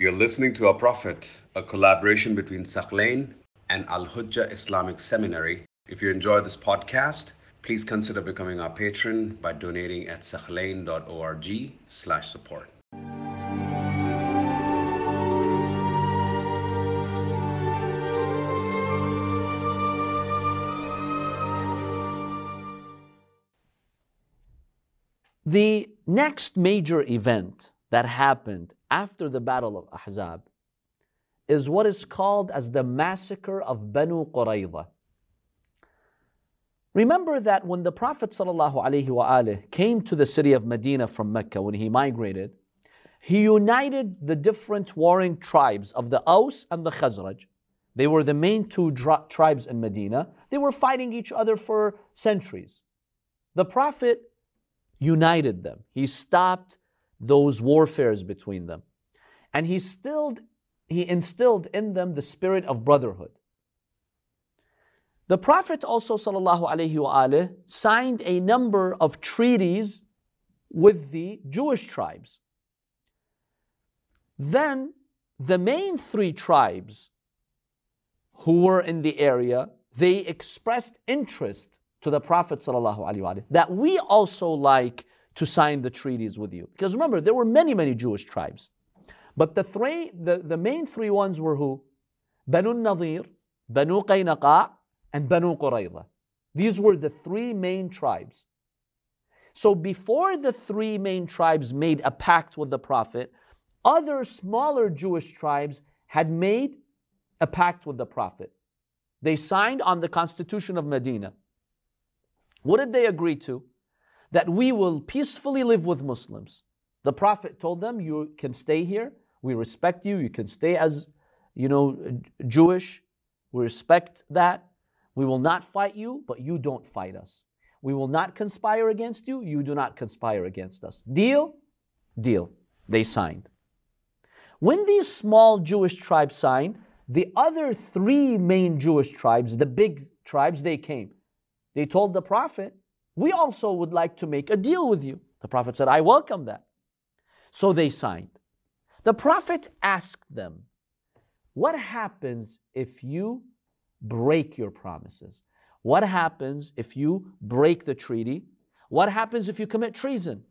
You're listening to Our Prophet, a collaboration between Thaqlain and Al Hujjah Islamic Seminary. If you enjoy this podcast, please consider becoming our patron by donating at thaqlain.org slash support. The next major event that happened after the Battle of Ahzab is what is called as the massacre of Banu Qurayza. Remember that when the Prophet ﷺ came to the city of Medina from Mecca, when he migrated, he united the different warring tribes of the Aus and the Khazraj. They were the main two tribes in Medina. They were fighting each other for centuries. The Prophet united them. He stopped those warfares between them. And he instilled, he instilled in them the spirit of brotherhood. The Prophet also وآله, signed a number of treaties with the Jewish tribes. Then the main three tribes who were in the area, they expressed interest to the Prophet وآله, that we also like to sign the treaties with you. Because remember, there were many, many Jewish tribes. But the three, the, the main three ones were who? Banu Nadir, Banu Qaynaqa, and Banu Qurayza. These were the three main tribes. So before the three main tribes made a pact with the Prophet, other smaller Jewish tribes had made a pact with the Prophet. They signed on the constitution of Medina. What did they agree to? That we will peacefully live with Muslims. The Prophet told them, You can stay here. We respect you. You can stay as, you know, Jewish. We respect that. We will not fight you, but you don't fight us. We will not conspire against you. You do not conspire against us. Deal? Deal. They signed. When these small Jewish tribes signed, the other three main Jewish tribes, the big tribes, they came. They told the Prophet, We also would like to make a deal with you. The Prophet said, I welcome that. So they signed. The Prophet asked them, What happens if you break your promises? What happens if you break the treaty? What happens if you commit treason?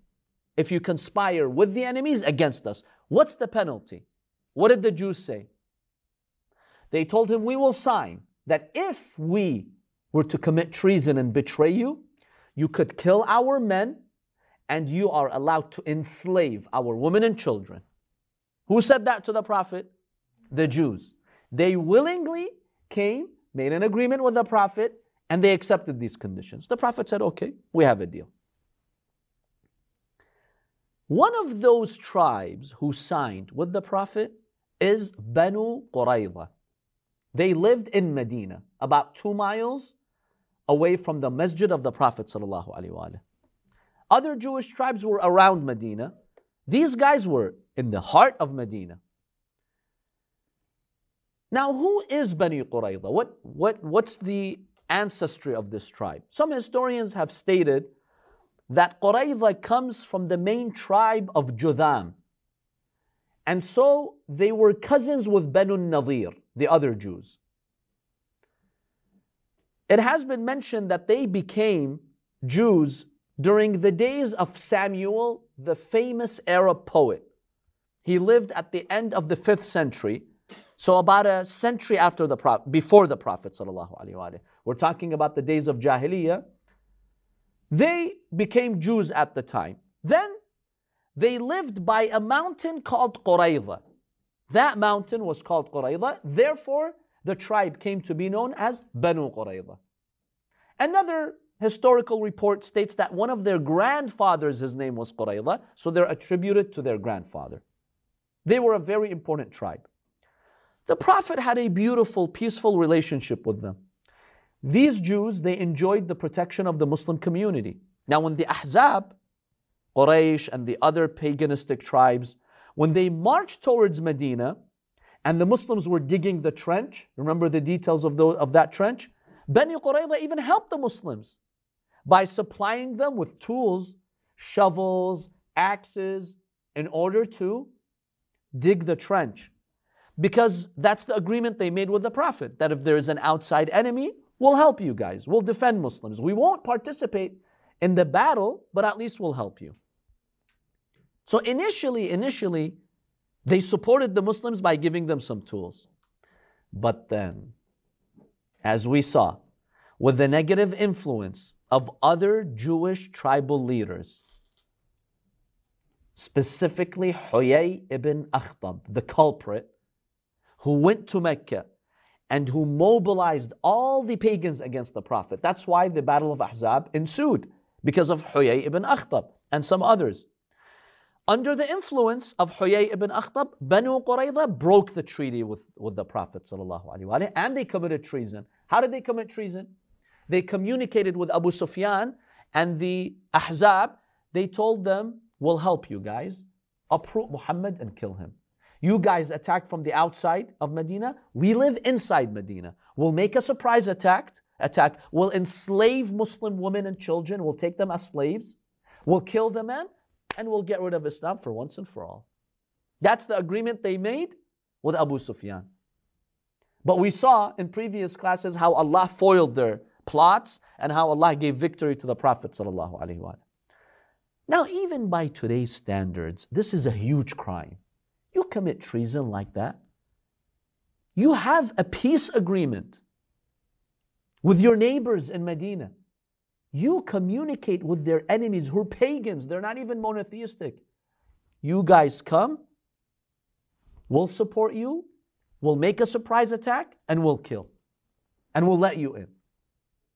If you conspire with the enemies against us? What's the penalty? What did the Jews say? They told him, We will sign that if we were to commit treason and betray you, you could kill our men and you are allowed to enslave our women and children. Who said that to the Prophet? The Jews. They willingly came, made an agreement with the Prophet, and they accepted these conditions. The Prophet said, Okay, we have a deal. One of those tribes who signed with the Prophet is Banu Qurayza. They lived in Medina, about two miles away from the masjid of the Prophet. Other Jewish tribes were around Medina. These guys were in the heart of Medina. Now, who is Bani Qurayza? What, what, what's the ancestry of this tribe? Some historians have stated that Qurayza comes from the main tribe of Judham. And so they were cousins with Banu Nadir, the other Jews. It has been mentioned that they became Jews during the days of Samuel, the famous Arab poet. He lived at the end of the fifth century, so about a century after the Prophet, before the Prophet We're talking about the days of Jahiliyyah. They became Jews at the time. Then they lived by a mountain called Qurayza. That mountain was called Qurayza. Therefore, the tribe came to be known as Banu Qurayza. Another historical report states that one of their grandfathers, his name was Qurayza, so they're attributed to their grandfather. They were a very important tribe. The Prophet had a beautiful, peaceful relationship with them. These Jews, they enjoyed the protection of the Muslim community. Now, when the Ahzab, Quraysh, and the other paganistic tribes, when they marched towards Medina, and the Muslims were digging the trench, remember the details of, of that trench? Bani Qurayza even helped the Muslims by supplying them with tools, shovels, axes, in order to dig the trench. Because that's the agreement they made with the Prophet that if there is an outside enemy, we'll help you guys. We'll defend Muslims. We won't participate in the battle, but at least we'll help you. So initially, initially, they supported the Muslims by giving them some tools. But then, as we saw, with the negative influence of other Jewish tribal leaders, specifically Huyay ibn Akhtab, the culprit, who went to Mecca and who mobilized all the pagans against the Prophet. That's why the Battle of Ahzab ensued, because of Huyay ibn Akhtab and some others. Under the influence of Huyay ibn Akhtab, Banu Qurayza broke the treaty with, with the Prophet and they committed treason. How did they commit treason? They communicated with Abu Sufyan and the Ahzab. They told them, We'll help you guys. Uproot Muhammad and kill him. You guys attack from the outside of Medina. We live inside Medina. We'll make a surprise attack. Attack. We'll enslave Muslim women and children. We'll take them as slaves. We'll kill the men and we'll get rid of Islam for once and for all. That's the agreement they made with Abu Sufyan. But we saw in previous classes how Allah foiled their plots and how Allah gave victory to the Prophet. Now, even by today's standards, this is a huge crime. You commit treason like that. You have a peace agreement with your neighbors in Medina. You communicate with their enemies who are pagans, they're not even monotheistic. You guys come, we'll support you, we'll make a surprise attack, and we'll kill. And we'll let you in.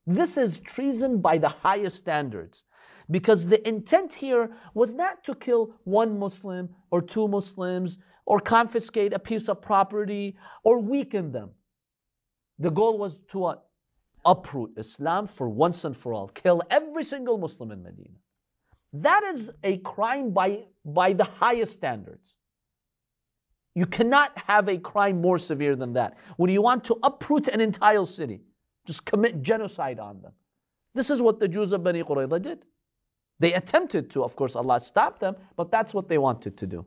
This is treason by the highest standards. Because the intent here was not to kill one Muslim or two Muslims or confiscate a piece of property or weaken them. The goal was to what? Uproot Islam for once and for all, kill every single Muslim in Medina. That is a crime by, by the highest standards. You cannot have a crime more severe than that. When you want to uproot an entire city, just commit genocide on them. This is what the Jews of Bani Qurayza did. They attempted to, of course, Allah stopped them, but that's what they wanted to do.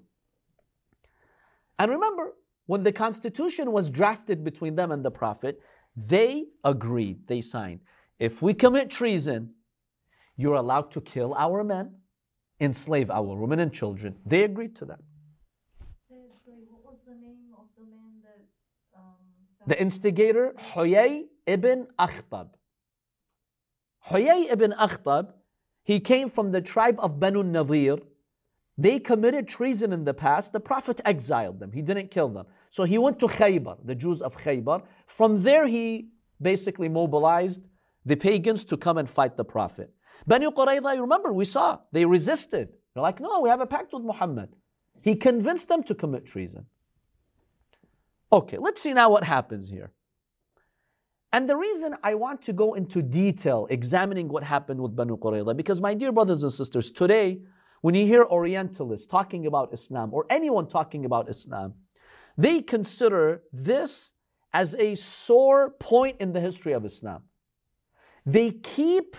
And remember, when the constitution was drafted between them and the Prophet, they agreed, they signed. If we commit treason, you're allowed to kill our men, enslave our women and children. They agreed to that. the instigator, Huyay ibn Akhtab. Huyay ibn Akhtab, he came from the tribe of Banu Nadir. They committed treason in the past. The Prophet exiled them. He didn't kill them. So he went to Khaybar, the Jews of Khaybar. From there, he basically mobilized the pagans to come and fight the Prophet. Banu Qurayza, you remember, we saw, they resisted. They're like, no, we have a pact with Muhammad. He convinced them to commit treason. Okay, let's see now what happens here. And the reason I want to go into detail examining what happened with Banu Qurayza, because my dear brothers and sisters, today, when you hear Orientalists talking about Islam or anyone talking about Islam, they consider this as a sore point in the history of Islam. They keep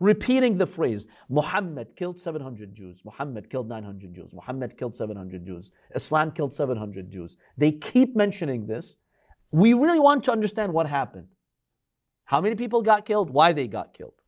repeating the phrase Muhammad killed 700 Jews, Muhammad killed 900 Jews, Muhammad killed 700 Jews, Islam killed 700 Jews. They keep mentioning this. We really want to understand what happened. How many people got killed? Why they got killed.